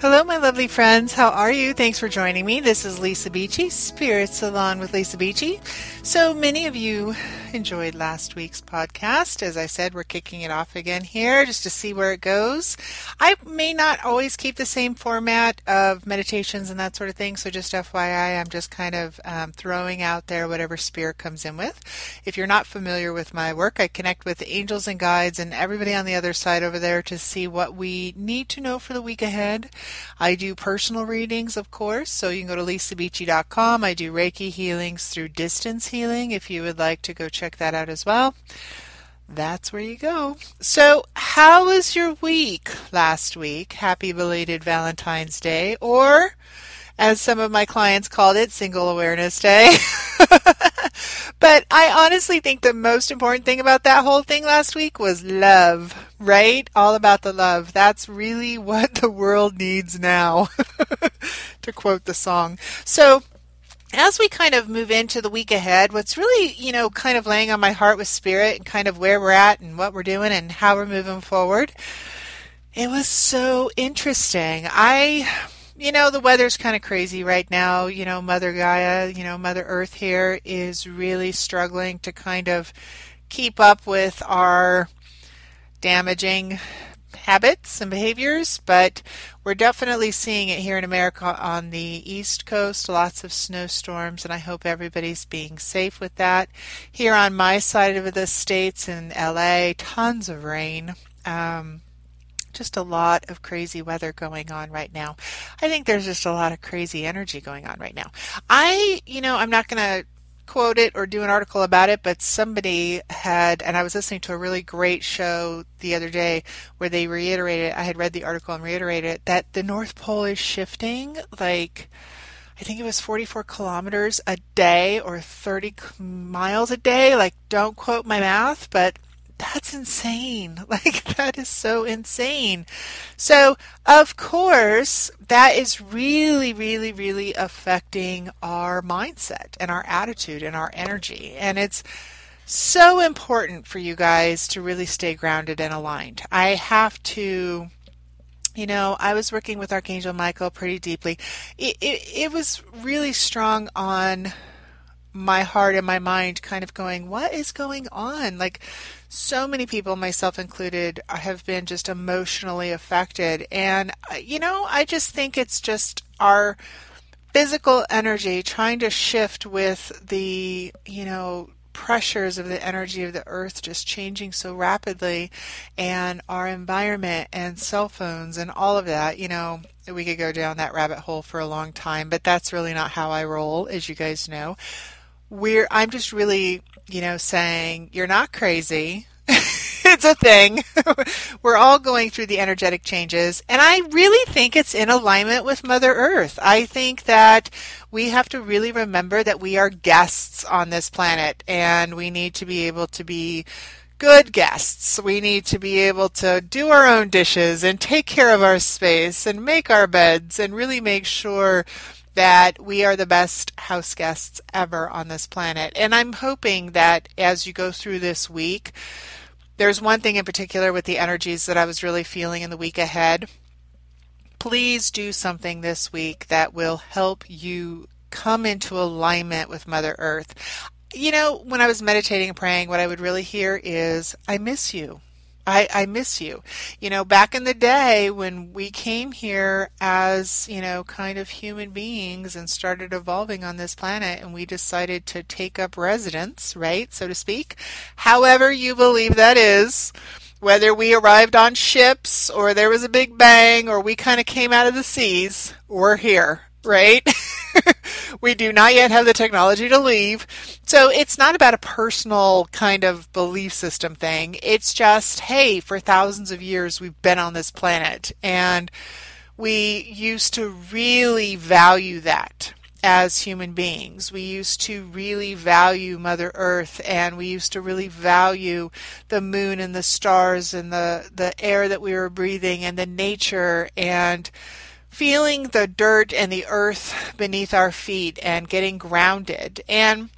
Hello, my lovely friends. How are you? Thanks for joining me. This is Lisa Beachy, Spirit Salon with Lisa Beachy. So many of you enjoyed last week's podcast. As I said, we're kicking it off again here just to see where it goes. I may not always keep the same format of meditations and that sort of thing. So just FYI, I'm just kind of um, throwing out there whatever spirit comes in with. If you're not familiar with my work, I connect with angels and guides and everybody on the other side over there to see what we need to know for the week ahead. I do personal readings, of course, so you can go to lisabeachy.com. I do Reiki healings through distance healing if you would like to go check that out as well. That's where you go. So, how was your week last week? Happy belated Valentine's Day, or as some of my clients called it, Single Awareness Day. but I honestly think the most important thing about that whole thing last week was love, right? All about the love. That's really what the world needs now, to quote the song. So, as we kind of move into the week ahead, what's really, you know, kind of laying on my heart with spirit and kind of where we're at and what we're doing and how we're moving forward, it was so interesting. I you know, the weather's kind of crazy right now. You know, Mother Gaia, you know, Mother Earth here is really struggling to kind of keep up with our damaging habits and behaviors, but we're definitely seeing it here in America on the East Coast, lots of snowstorms, and I hope everybody's being safe with that. Here on my side of the states in LA, tons of rain. Um, just a lot of crazy weather going on right now. I think there's just a lot of crazy energy going on right now. I, you know, I'm not going to quote it or do an article about it, but somebody had, and I was listening to a really great show the other day where they reiterated, I had read the article and reiterated that the North Pole is shifting like, I think it was 44 kilometers a day or 30 miles a day. Like, don't quote my math, but that's insane. Like, that is so insane. So, of course, that is really, really, really affecting our mindset and our attitude and our energy. And it's so important for you guys to really stay grounded and aligned. I have to you know, I was working with Archangel Michael pretty deeply. It, it, it was really strong on my heart and my mind kind of going, what is going on? Like, so many people, myself included, have been just emotionally affected. And, uh, you know, I just think it's just our physical energy trying to shift with the, you know, pressures of the energy of the earth just changing so rapidly and our environment and cell phones and all of that you know we could go down that rabbit hole for a long time but that's really not how i roll as you guys know we're I'm just really, you know, saying you're not crazy. it's a thing. We're all going through the energetic changes. And I really think it's in alignment with Mother Earth. I think that we have to really remember that we are guests on this planet and we need to be able to be good guests. We need to be able to do our own dishes and take care of our space and make our beds and really make sure that we are the best house guests ever on this planet. And I'm hoping that as you go through this week, there's one thing in particular with the energies that I was really feeling in the week ahead. Please do something this week that will help you come into alignment with Mother Earth. You know, when I was meditating and praying, what I would really hear is, I miss you. I, I miss you. You know, back in the day when we came here as, you know, kind of human beings and started evolving on this planet and we decided to take up residence, right, so to speak, however you believe that is, whether we arrived on ships or there was a big bang or we kind of came out of the seas, we're here, right? we do not yet have the technology to leave. So it's not about a personal kind of belief system thing. It's just, hey, for thousands of years we've been on this planet and we used to really value that as human beings. We used to really value Mother Earth and we used to really value the moon and the stars and the, the air that we were breathing and the nature and feeling the dirt and the earth beneath our feet and getting grounded. And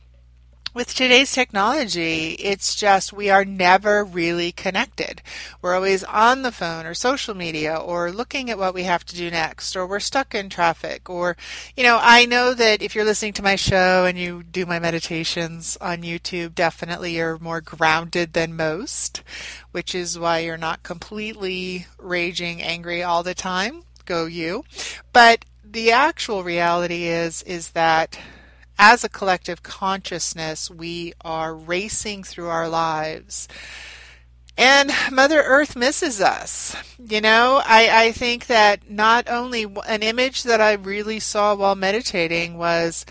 with today's technology, it's just we are never really connected. We're always on the phone or social media or looking at what we have to do next or we're stuck in traffic or, you know, I know that if you're listening to my show and you do my meditations on YouTube, definitely you're more grounded than most, which is why you're not completely raging angry all the time. Go you. But the actual reality is, is that as a collective consciousness, we are racing through our lives. And Mother Earth misses us. You know, I, I think that not only an image that I really saw while meditating was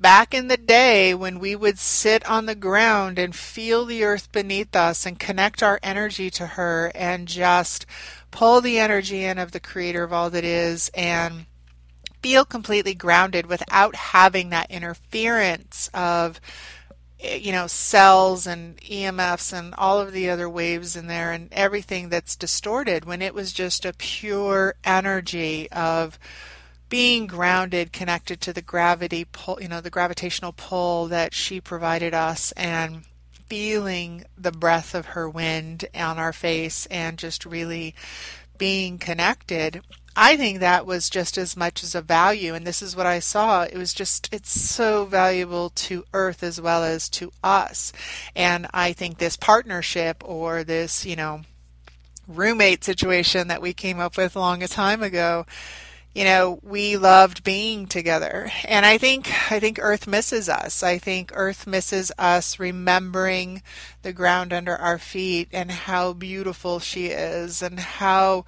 back in the day when we would sit on the ground and feel the earth beneath us and connect our energy to her and just pull the energy in of the creator of all that is and feel completely grounded without having that interference of eh, you know cells and EMFs and all of the other waves in there and everything that's distorted when it was just a pure energy of being grounded connected to the gravity pull you know the gravitational pull that she provided us and feeling the breath of her wind on our face and just really being connected I think that was just as much as a value, and this is what I saw. It was just, it's so valuable to Earth as well as to us. And I think this partnership or this, you know, roommate situation that we came up with long a time ago, you know, we loved being together. And I think I think Earth misses us. I think Earth misses us remembering the ground under our feet and how beautiful she is and how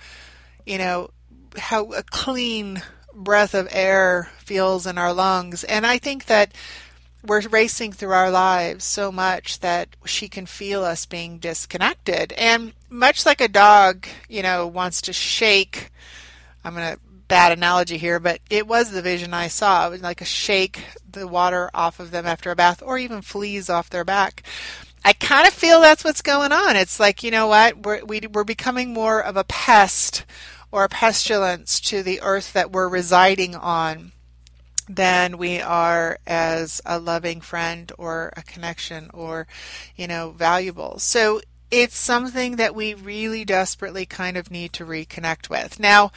you know how a clean breath of air feels in our lungs. And I think that we're racing through our lives so much that she can feel us being disconnected. And much like a dog, you know, wants to shake, I'm going to bad analogy here, but it was the vision I saw. It was like a shake the water off of them after a bath or even fleas off their back. I kind of feel that's what's going on. It's like, you know what? We're, we, we are becoming more of a pest or a pestilence to the earth that we're residing on than we are as a loving friend or a connection or, you know, valuable. So it's something that we really desperately kind of need to reconnect with. Now,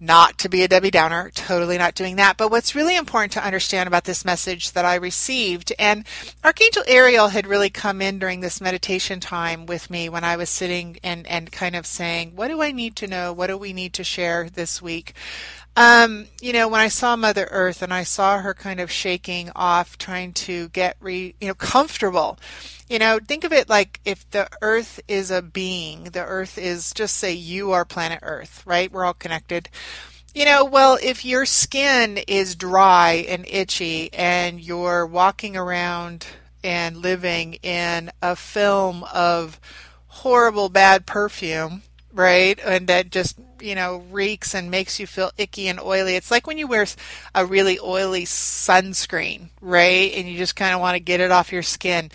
not to be a Debbie Downer, totally not doing that. But what's really important to understand about this message that I received, and Archangel Ariel had really come in during this meditation time with me when I was sitting and, and kind of saying, What do I need to know? What do we need to share this week? Um, you know, when I saw Mother Earth and I saw her kind of shaking off, trying to get re, you know, comfortable. You know, think of it like if the Earth is a being, the Earth is just say you are planet Earth, right? We're all connected. You know, well, if your skin is dry and itchy and you're walking around and living in a film of horrible bad perfume, right? And that just you know, reeks and makes you feel icky and oily. It's like when you wear a really oily sunscreen, right? And you just kind of want to get it off your skin.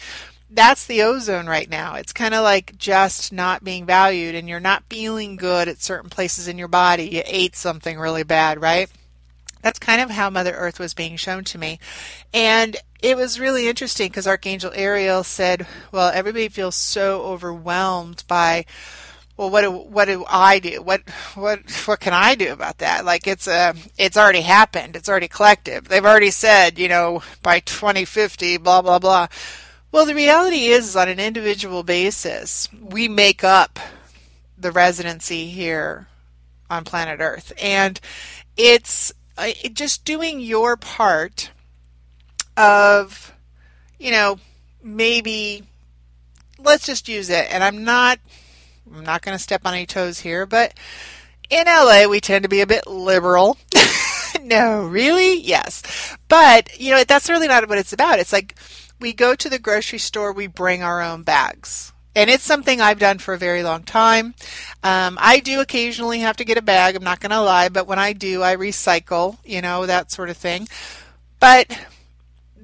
That's the ozone right now. It's kind of like just not being valued and you're not feeling good at certain places in your body. You ate something really bad, right? That's kind of how Mother Earth was being shown to me. And it was really interesting because Archangel Ariel said, Well, everybody feels so overwhelmed by well, what do what do I do? What what what can I do about that? Like it's a uh, it's already happened. It's already collective. They've already said, you know, by 2050, blah blah blah. Well, the reality is, on an individual basis, we make up the residency here on planet Earth, and it's uh, just doing your part of, you know, maybe let's just use it. And I'm not I'm not going to step on any toes here, but in LA, we tend to be a bit liberal. no, really? Yes. But, you know, that's really not what it's about. It's like we go to the grocery store, we bring our own bags, And it's something I've done for a very long time. Um, I do occasionally have to get a bag, I'm not going to lie, but when I do, I recycle, you know, that sort of thing. But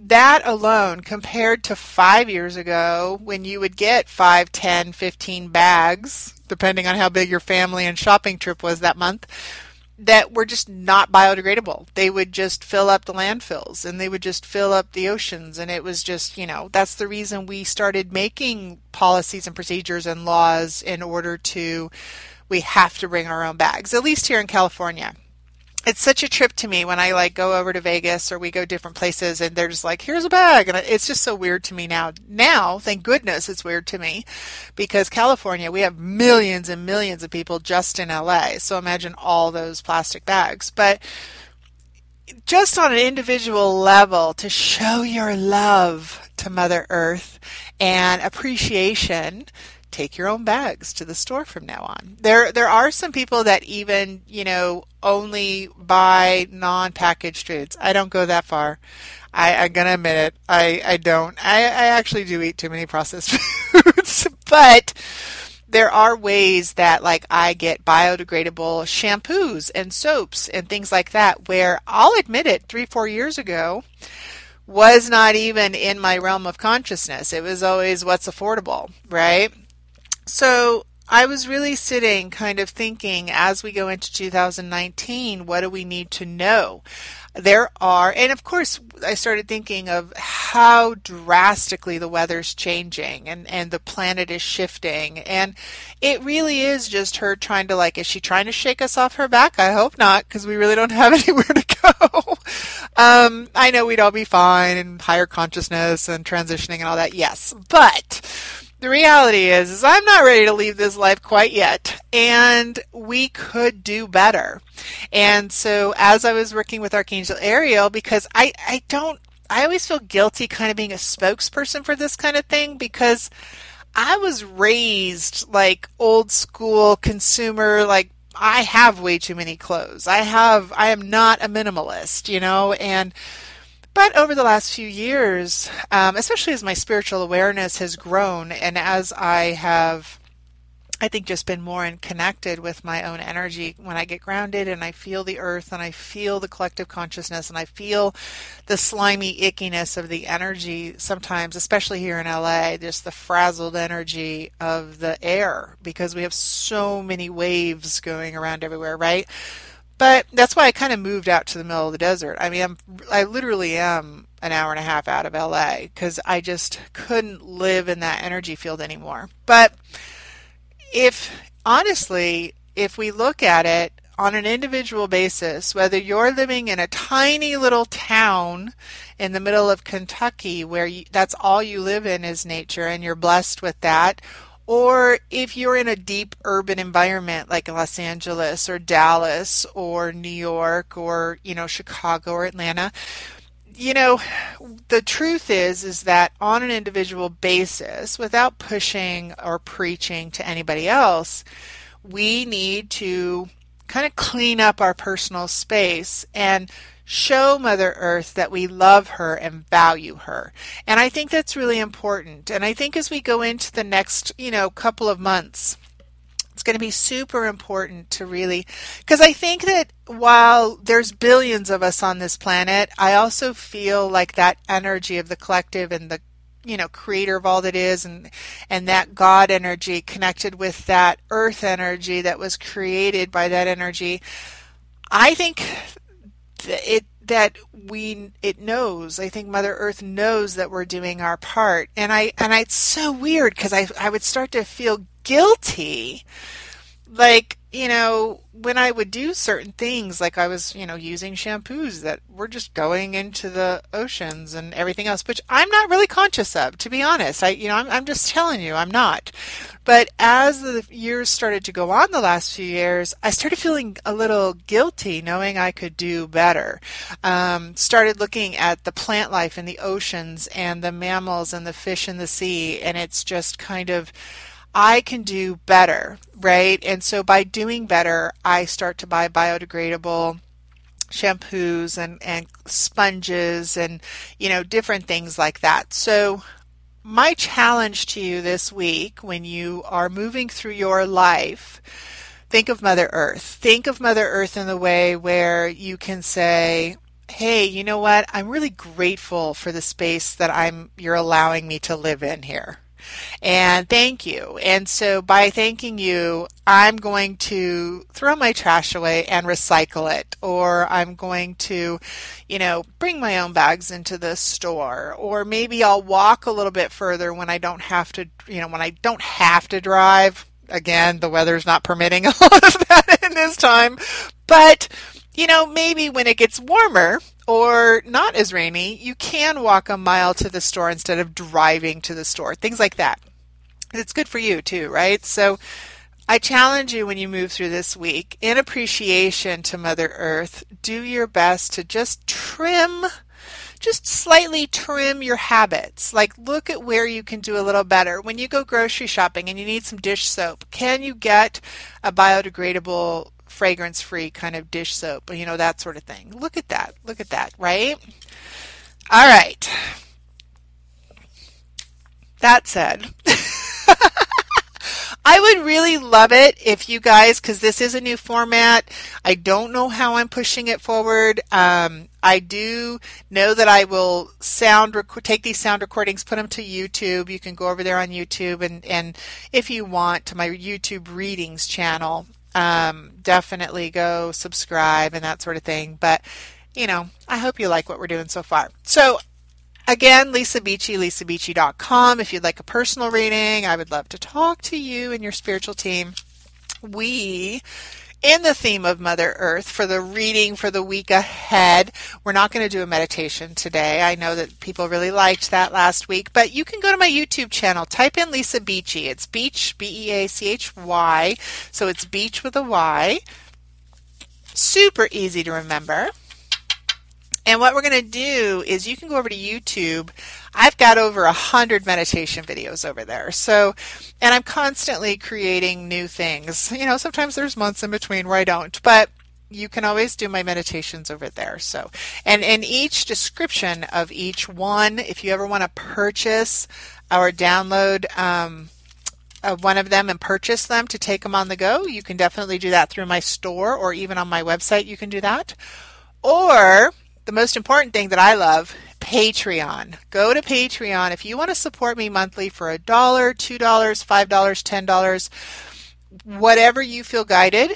that alone compared to five years ago when you would get 5 10 15 bags depending on how big your family and shopping trip was that month that were just not biodegradable. They would just fill up the landfills and they would just fill up the oceans. And it was just you know that's the reason we started making policies and procedures and laws in order to we have to bring our own bags at least here in california it's such a trip to me when I like go over to Vegas or we go different places and they're just like, here's a bag. And it's just so weird to me now. Now, thank goodness it's weird to me because California, we have millions and millions of people just in LA. So imagine all those plastic bags. But just on an individual level to show your love to Mother Earth and appreciation take your own bags to the store from now on. There there are some people that even, you know, only buy non-packaged foods. I don't go that far. I, I'm gonna admit it. I, I don't. I, I actually do eat too many processed foods, but there are ways that like I get biodegradable shampoos and soaps and things like that where I'll admit it, three, four years ago was not even in my realm of consciousness. It was always what's affordable, right? So I was really sitting kind of thinking as we go into 2019, what do we need to know? There are, and of course, I started thinking of how drastically the weather's changing and, and the planet is shifting. And it really is just her trying to, like, is she trying to shake us off her back? I hope not, because we really don't have anywhere to go. um, I know we'd all be fine and higher consciousness and transitioning and all that, yes. But the reality is, is I'm not ready to leave this life quite yet, and we could do better. And so, as I was working with Archangel Ariel, because I, I don't, I always feel guilty kind of being a spokesperson for this kind of thing because I was raised like old school consumer, like I have way too many clothes. I have, I am not a minimalist, you know, and but over the last few years, um, especially as my spiritual awareness has grown, and as I have, I think, just been more in connected with my own energy, when I get grounded and I feel the earth and I feel the collective consciousness and I feel the slimy ickiness of the energy sometimes, especially here in LA, just the frazzled energy of the air because we have so many waves going around everywhere, right? But that's why I kind of moved out to the middle of the desert. I mean, I'm, I literally am an hour and a half out of LA because I just couldn't live in that energy field anymore. But if, honestly, if we look at it on an individual basis, whether you're living in a tiny little town in the middle of Kentucky where you, that's all you live in is nature and you're blessed with that, or if you're in a deep urban environment like Los Angeles or Dallas or New York or, you know, Chicago or Atlanta, you know, the truth is is that on an individual basis, without pushing or preaching to anybody else, we need to kind of clean up our personal space and show Mother Earth that we love her and value her. And I think that's really important. And I think as we go into the next, you know, couple of months, it's going to be super important to really because I think that while there's billions of us on this planet, I also feel like that energy of the collective and the you know creator of all that is and and that god energy connected with that earth energy that was created by that energy i think it that we it knows. I think mother earth knows that we're doing our part. And i and I, it's so weird because i i would start to feel guilty. Like you know when i would do certain things like i was you know using shampoos that were just going into the oceans and everything else which i'm not really conscious of to be honest i you know i'm, I'm just telling you i'm not but as the years started to go on the last few years, I started feeling a little guilty knowing I could do better. Um, started looking at the plant life in the oceans and the mammals and the fish in the sea, and it's just kind of, I can do better, right? And so by doing better, I start to buy biodegradable shampoos and, and sponges and, you know, different things like that. So my challenge to you this week when you are moving through your life, think of Mother Earth. Think of Mother Earth in the way where you can say, hey, you know what? I'm really grateful for the space that I'm you're allowing me to live in here. And thank you. And so by thanking you, I'm going to throw my trash away and recycle it. Or I'm going to, you know, bring my own bags into the store. Or maybe I'll walk a little bit further when I don't have to, you know, when I don't have to drive. Again, the weather's not permitting a lot of that in this time. But you know, maybe when it gets warmer or not as rainy, you can walk a mile to the store instead of driving to the store. Things like that. It's good for you too, right? So I challenge you when you move through this week, in appreciation to Mother Earth, do your best to just trim just slightly trim your habits. Like, look at where you can do a little better. When you go grocery shopping and you need some dish soap, can you get a biodegradable fragrance free kind of dish soap, you know, that sort of thing. Look at that. Look at that, right? All right. That said, I would really love it if you guys, because this is a new format, I don't know how I'm pushing it forward. Um, I do know that I will sound rec- take these sound recordings, put them to YouTube. You can go over there on YouTube, and and if you want to my YouTube readings channel, um, definitely go subscribe and that sort of thing. But, you know, I hope you like what we're doing so far. So, again, Lisa Beachy, lisabeachy.com. If you'd like a personal reading, I would love to talk to you and your spiritual team. We in the theme of Mother Earth for the reading for the week ahead. We're not going to do a meditation today. I know that people really liked that last week, but you can go to my YouTube channel, type in Lisa Beachy. It's Beach, B E A C H Y. So it's Beach with a Y. Super easy to remember. And what we're going to do is you can go over to YouTube. I've got over a hundred meditation videos over there. So, and I'm constantly creating new things. You know, sometimes there's months in between where I don't, but you can always do my meditations over there. So, and in each description of each one, if you ever want to purchase or download, um, uh, one of them and purchase them to take them on the go, you can definitely do that through my store or even on my website. You can do that. Or the most important thing that I love Patreon. Go to Patreon if you want to support me monthly for a dollar, two dollars, five dollars, ten dollars, whatever you feel guided.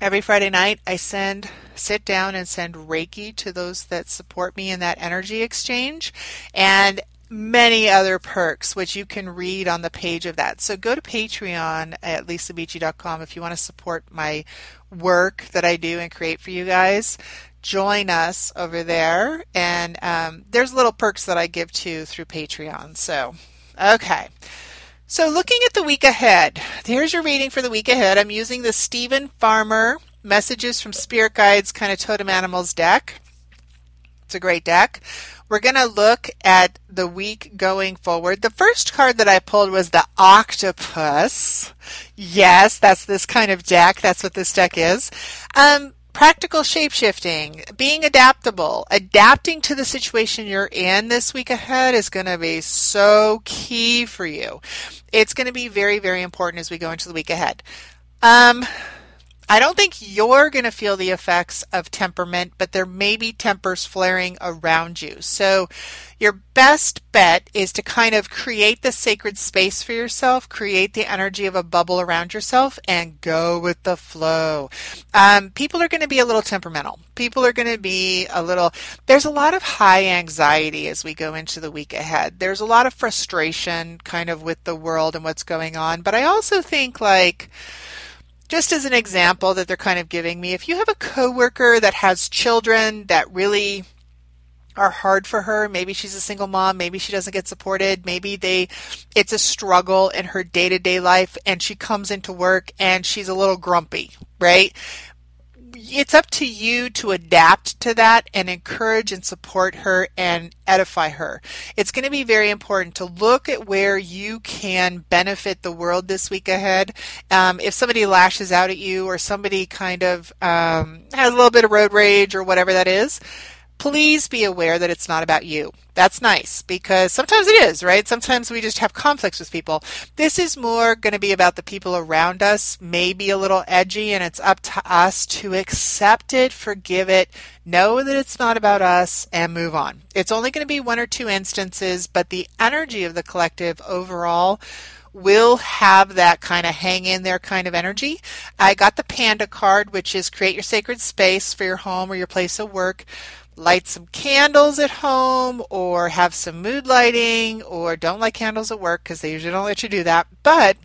Every Friday night, I send, sit down and send Reiki to those that support me in that energy exchange, and many other perks, which you can read on the page of that. So go to Patreon at lisabeachy.com if you want to support my work that I do and create for you guys join us over there. And um, there's little perks that I give to through Patreon. So, okay. So, looking at the week ahead, here's your reading for the week ahead. I'm using the Steven Farmer Messages from Spirit Guides kind of Totem Animals deck. It's a great deck. We're going to look at the week going forward. The first card that I pulled was the octopus. Yes, that's this kind of deck. That's what this deck is. Um, practical shapeshifting, being adaptable, adapting to the situation you're in this week ahead is going to be so key for you. It's going to be very, very important as we go into the week ahead. Um, I don't think you're going to feel the effects of temperament, but there may be tempers flaring around you. So, your best bet is to kind of create the sacred space for yourself, create the energy of a bubble around yourself, and go with the flow. Um, people are going to be a little temperamental. People are going to be a little, there's a lot of high anxiety as we go into the week ahead. There's a lot of frustration kind of with the world and what's going on. But I also think, like, just as an example that they're kind of giving me, if you have a coworker that has children that really are hard for her, maybe she's a single mom, maybe she doesn't get supported, maybe they it's a struggle in her day-to-day life and she comes into work and she's a little grumpy, right? It's up to you to adapt to that and encourage and support her and edify her. It's going to be very important to look at where you can benefit the world this week ahead. Um, if somebody lashes out at you or somebody kind of um, has a little bit of road rage or whatever that is, please be aware that it's not about you. That's nice because sometimes it is, right? Sometimes we just have conflicts with people. This is more going to be about the people around us, maybe a little edgy, and it's up to us to accept it, forgive it, know that it's not about us, and move on. It's only going to be one or two instances, but the energy of the collective overall will have that kind of hang in there kind of energy. I got the Panda card, which is create your sacred space for your home or your place of work light some candles at home or have some mood lighting or don't light candles at work because they usually don't let you do that. But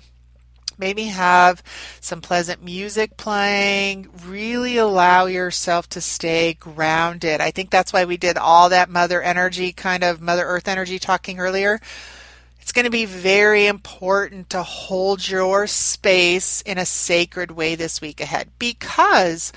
maybe have some pleasant music playing. Really allow yourself to stay grounded. I think that's why we did all that mother energy, kind of mother earth energy talking earlier. It's going to be very important to hold your space in a sacred way this week ahead because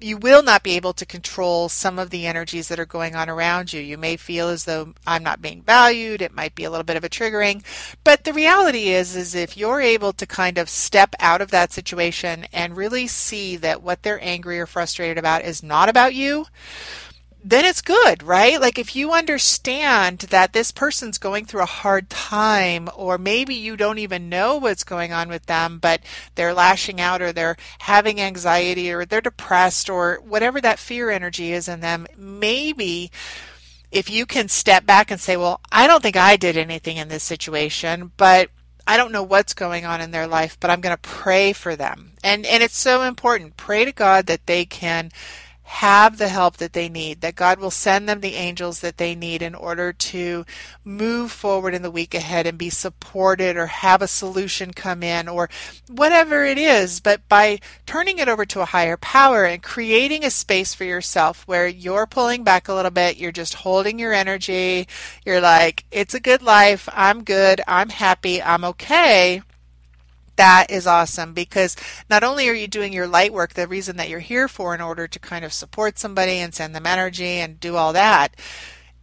you will not be able to control some of the energies that are going on around you. You may feel as though I'm not being valued. It might be a little bit of a triggering. But the reality is, is if you're able to kind of step out of that situation and really see that what they're angry or frustrated about is not about you, then it's good, right? Like if you understand that this person's going through a hard time, or maybe you don't even know what's going on with them, but they're lashing out, or they're having anxiety, or they're depressed, or whatever that fear energy is in them, maybe if you can step back and say, Well, I don't think I did anything in this situation, but I don't know what's going on in their life, but I'm going to pray for them. And and it's so important. Pray to God that they can have the help that they need, that God will send them the angels that they need in order to move forward in the week ahead and be supported or have a solution come in or whatever it is. But by turning it over to a higher power and creating a space for yourself where you're pulling back a little bit, you're just holding your energy, you're like, it's a good life, I'm good, I'm happy, I'm okay that is awesome because not only are you doing your light work, the reason that you're here for in order to kind of support somebody and send them energy and do all that,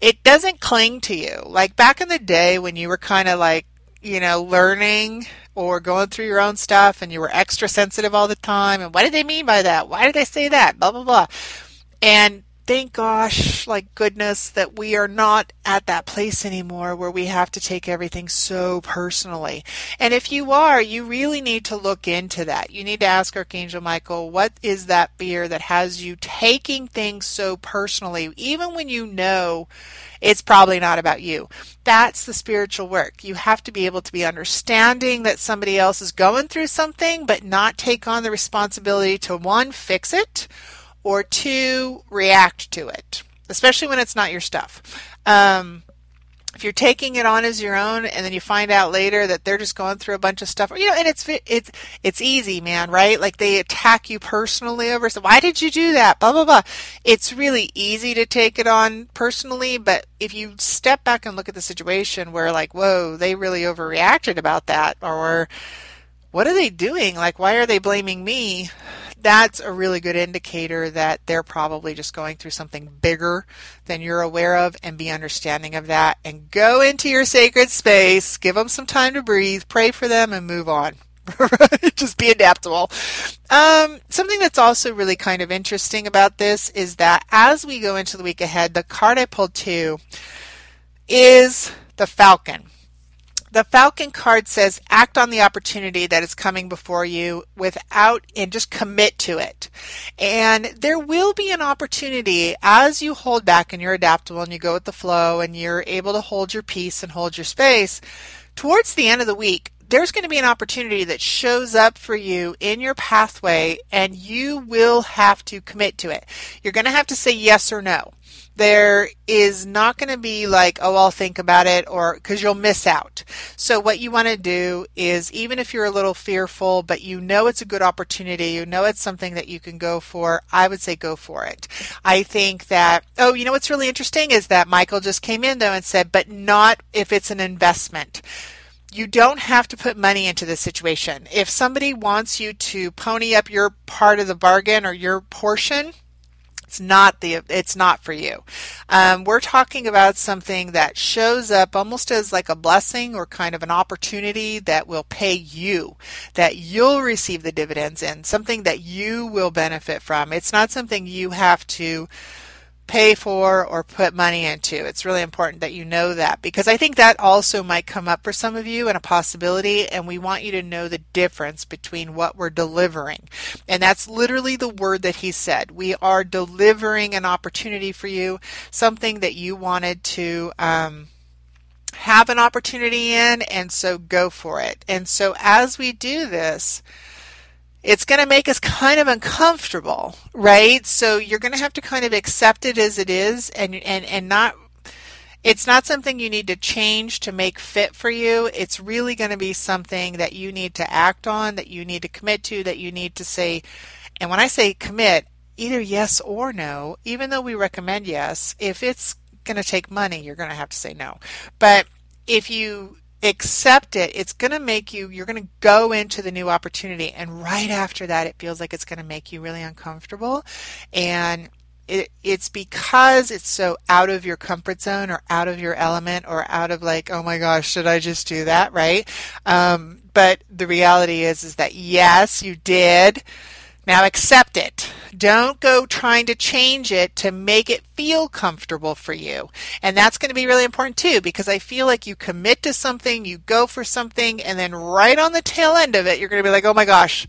it doesn't cling to you. Like back in the day when you were kind of like, you know, learning or going through your own stuff and you were extra sensitive all the time. And what did they mean by that? Why did they say that? Blah, blah, blah. And thank gosh, like goodness, that we are not at that place anymore where we have to take everything so personally. And if you are, you really need to look into that. You need to ask Archangel Michael, what is that fear that has you taking things so personally, even when you know it's probably not about you. That's the spiritual work. You have to be able to be understanding that somebody else is going through something, but not take on the responsibility to one, fix it or two, react to it, especially when it's not your stuff. Um, if you're taking it on as your own and then you find out later that they're just going through a bunch of stuff you know and it's it's it's easy man right? Like they attack you personally over so why did you do that? Blah blah blah. It's really easy to take it on personally but if you step back and look at the situation where like whoa they really overreacted about that or what are they doing? Like why are they blaming me that's a really good indicator that they're probably just going through something bigger than you're aware of and be understanding of that and go into your sacred space, give them some time to breathe, pray for them and move on. just be adaptable. Um, something that's also really kind of interesting about this is that as we go into the week ahead, the card I pulled too is the Falcon the Falcon card says act on the opportunity that is coming before you without and just commit to it. And there will be an opportunity as you hold back and you're adaptable and you go with the flow and you're able to hold your peace and hold your space. Towards the end of the week, there's going to be an opportunity that shows up for you in your pathway and you will have to commit to it. You're going to have to say yes or no there is not going to be like, oh, I'll think about it, or because you'll miss out. So, what you want to do is, even if you're a little fearful, but you know it's a good opportunity, you know it's something that you can go for, I would say go for it. I think that, oh, you know what's really interesting is that Michael just came in though and said, but not if it's an investment you don't have to put money into this situation. If somebody wants you to pony up your part of the bargain or your portion, it's not the it's not for you. Um, we're talking about something that shows up almost as like a blessing or kind of an opportunity that will pay you, that you'll receive the dividends in, something that you will benefit from. It's not something you have to pay for or put money into. It's really important that you know that because I think that also might come up for some of you and a possibility, and we want you to know the difference between what we're delivering. And that's literally the word that he said. We are delivering an opportunity for you, something that you wanted to. Um, have an opportunity in, and so go for it. And so, as we do this, it's going to make us kind of uncomfortable, right? So you're going to have to kind of accept it as it is and and and not it's not something you need to change to make fit for you. It's really going to be something that you need to act on, that you need to commit to, that you need to say and when I say commit, either yes or no, even though we recommend yes, if it's going to take money, you're going to have to say no. But if you accept it, it's going to make you, you're going to go into the new opportunity. And right after that, it feels like it's going to make you really uncomfortable. And it, it's because it's so out of your comfort zone or out of your element or out of like, oh my gosh, should I just do that? Right. Um, but the reality is, is that yes, you did. Now accept it. Don't go trying to change it to make it feel comfortable for you. And that's going to be really important too, because I feel like you commit to something, you go for something, and then right on the tail end of it, you're going to be like, oh my gosh,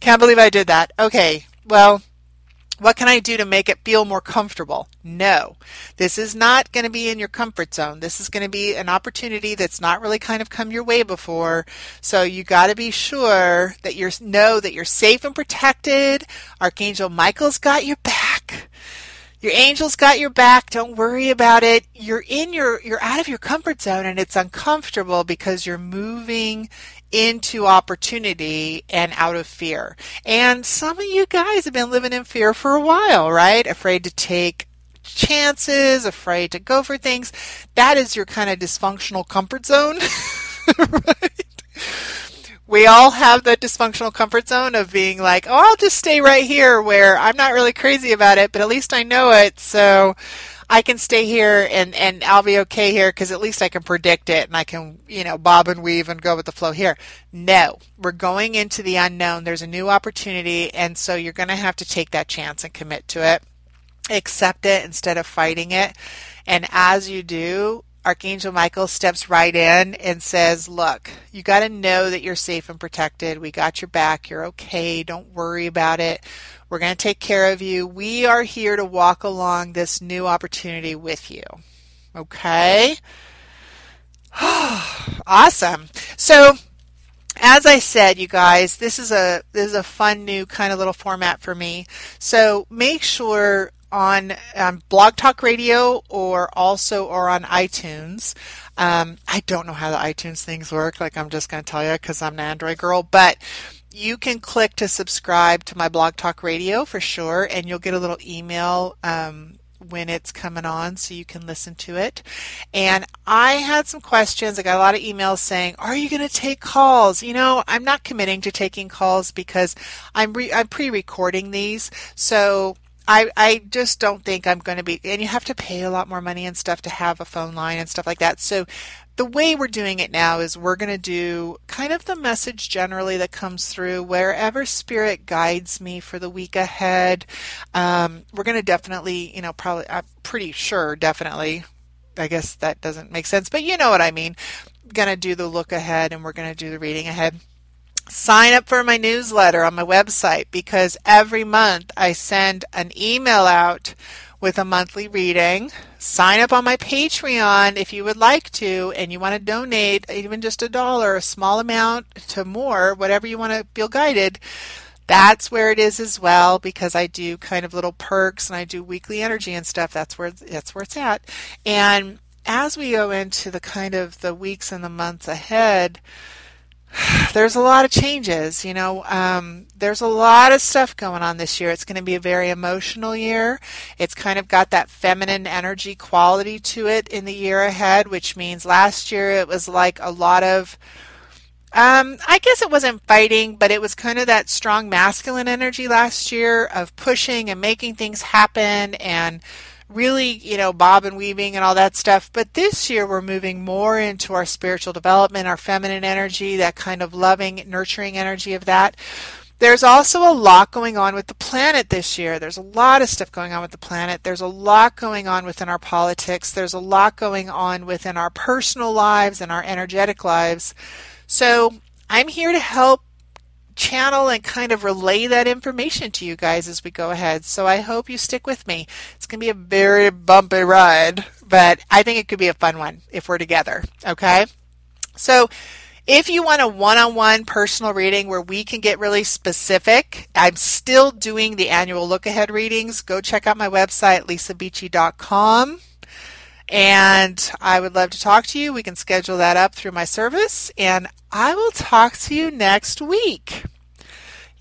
can't believe I did that. Okay, well, what can I do to make it feel more comfortable? No. This is not going to be in your comfort zone. This is going to be an opportunity that's not really kind of come your way before. So you got to be sure that you know that you're safe and protected. Archangel Michael's got your back. Your angel's got your back. Don't worry about it. You're in your you're out of your comfort zone and it's uncomfortable because you're moving into opportunity and out of fear. And some of you guys have been living in fear for a while, right? Afraid to take chances, afraid to go for things. That is your kind of dysfunctional comfort zone, right? We all have that dysfunctional comfort zone of being like, oh, I'll just stay right here where I'm not really crazy about it, but at least I know it. So I can stay here and, and I'll be okay here because at least I can predict it and I can, you know, bob and weave and go with the flow here. No, we're going into the unknown. There's a new opportunity. And so you're going to have to take that chance and commit to it, accept it instead of fighting it. And as you do, Archangel Michael steps right in and says, Look, you got to know that you're safe and protected. We got your back. You're okay. Don't worry about it. We're going to take care of you. We are here to walk along this new opportunity with you. Okay? awesome. So, as I said, you guys, this is a this is a fun new kind of little format for me. So make sure on um, Blog Talk Radio or also or on iTunes. Um, I don't know how the iTunes things work. Like I'm just going to tell you because I'm an Android girl, but you can click to subscribe to my Blog Talk Radio for sure, and you'll get a little email um, when it's coming on so you can listen to it. And I had some questions. I got a lot of emails saying, "Are you going to take calls?" You know, I'm not committing to taking calls because I'm re- I'm pre-recording these. So I, I just don't think I'm going to be, and you have to pay a lot more money and stuff to have a phone line and stuff like that. So the way we're doing it now is we're going to do kind of the message generally that comes through wherever spirit guides me for the week ahead. Um, we're going to definitely, you know, probably, I'm pretty sure, definitely. I guess that doesn't make sense, but you know what I mean. Going to do the look ahead and we're going to do the reading ahead sign up for my newsletter on my website because every month I send an email out with a monthly reading. Sign up on my Patreon if you would like to and you want to donate even just a dollar, a small amount to more, whatever you want to feel guided. That's where it is as well because I do kind of little perks and I do weekly energy and stuff. That's where that's where it's at. And as we go into the kind of the weeks and the months ahead, there's a lot of changes. You know, um, there's a lot of stuff going on this year. It's going to be a very emotional year. It's kind of got that feminine energy quality to it in the year ahead, which means last year it was like a lot of. Um, I guess it wasn't fighting, but it was kind of that strong masculine energy last year of pushing and making things happen and really, you know, bob and weaving and all that stuff. But this year we're moving more into our spiritual development, our feminine energy, that kind of loving, nurturing energy of that. There's also a lot going on with the planet this year. There's a lot of stuff going on with the planet. There's a lot going on within our politics. There's a lot going on within our personal lives and our energetic lives. So I'm here to help channel and kind of relay that information to you guys as we go ahead. So I hope you stick with me. It's going to be a very bumpy ride, but I think it could be a fun one if we're together. Okay. So if you want a one on one personal reading where we can get really specific, I'm still doing the annual look ahead readings. Go check out my website, lisabeachy.com. And I would love to talk to you. We can schedule that up through my service. And I will talk to you next week.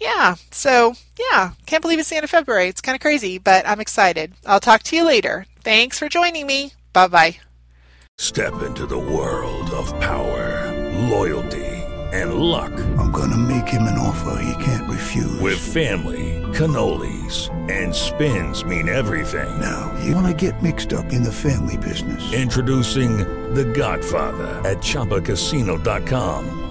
Yeah, so yeah, can't believe it's the end of February. It's kind of crazy, but I'm excited. I'll talk to you later. Thanks for joining me. Bye bye. Step into the world of power loyalty, and luck. I'm gonna make him an offer he can't refuse. With family, cannolis, and spins mean everything. Now, you wanna get mixed up in the family business. Introducing The Godfather at ChumbaCasino.com.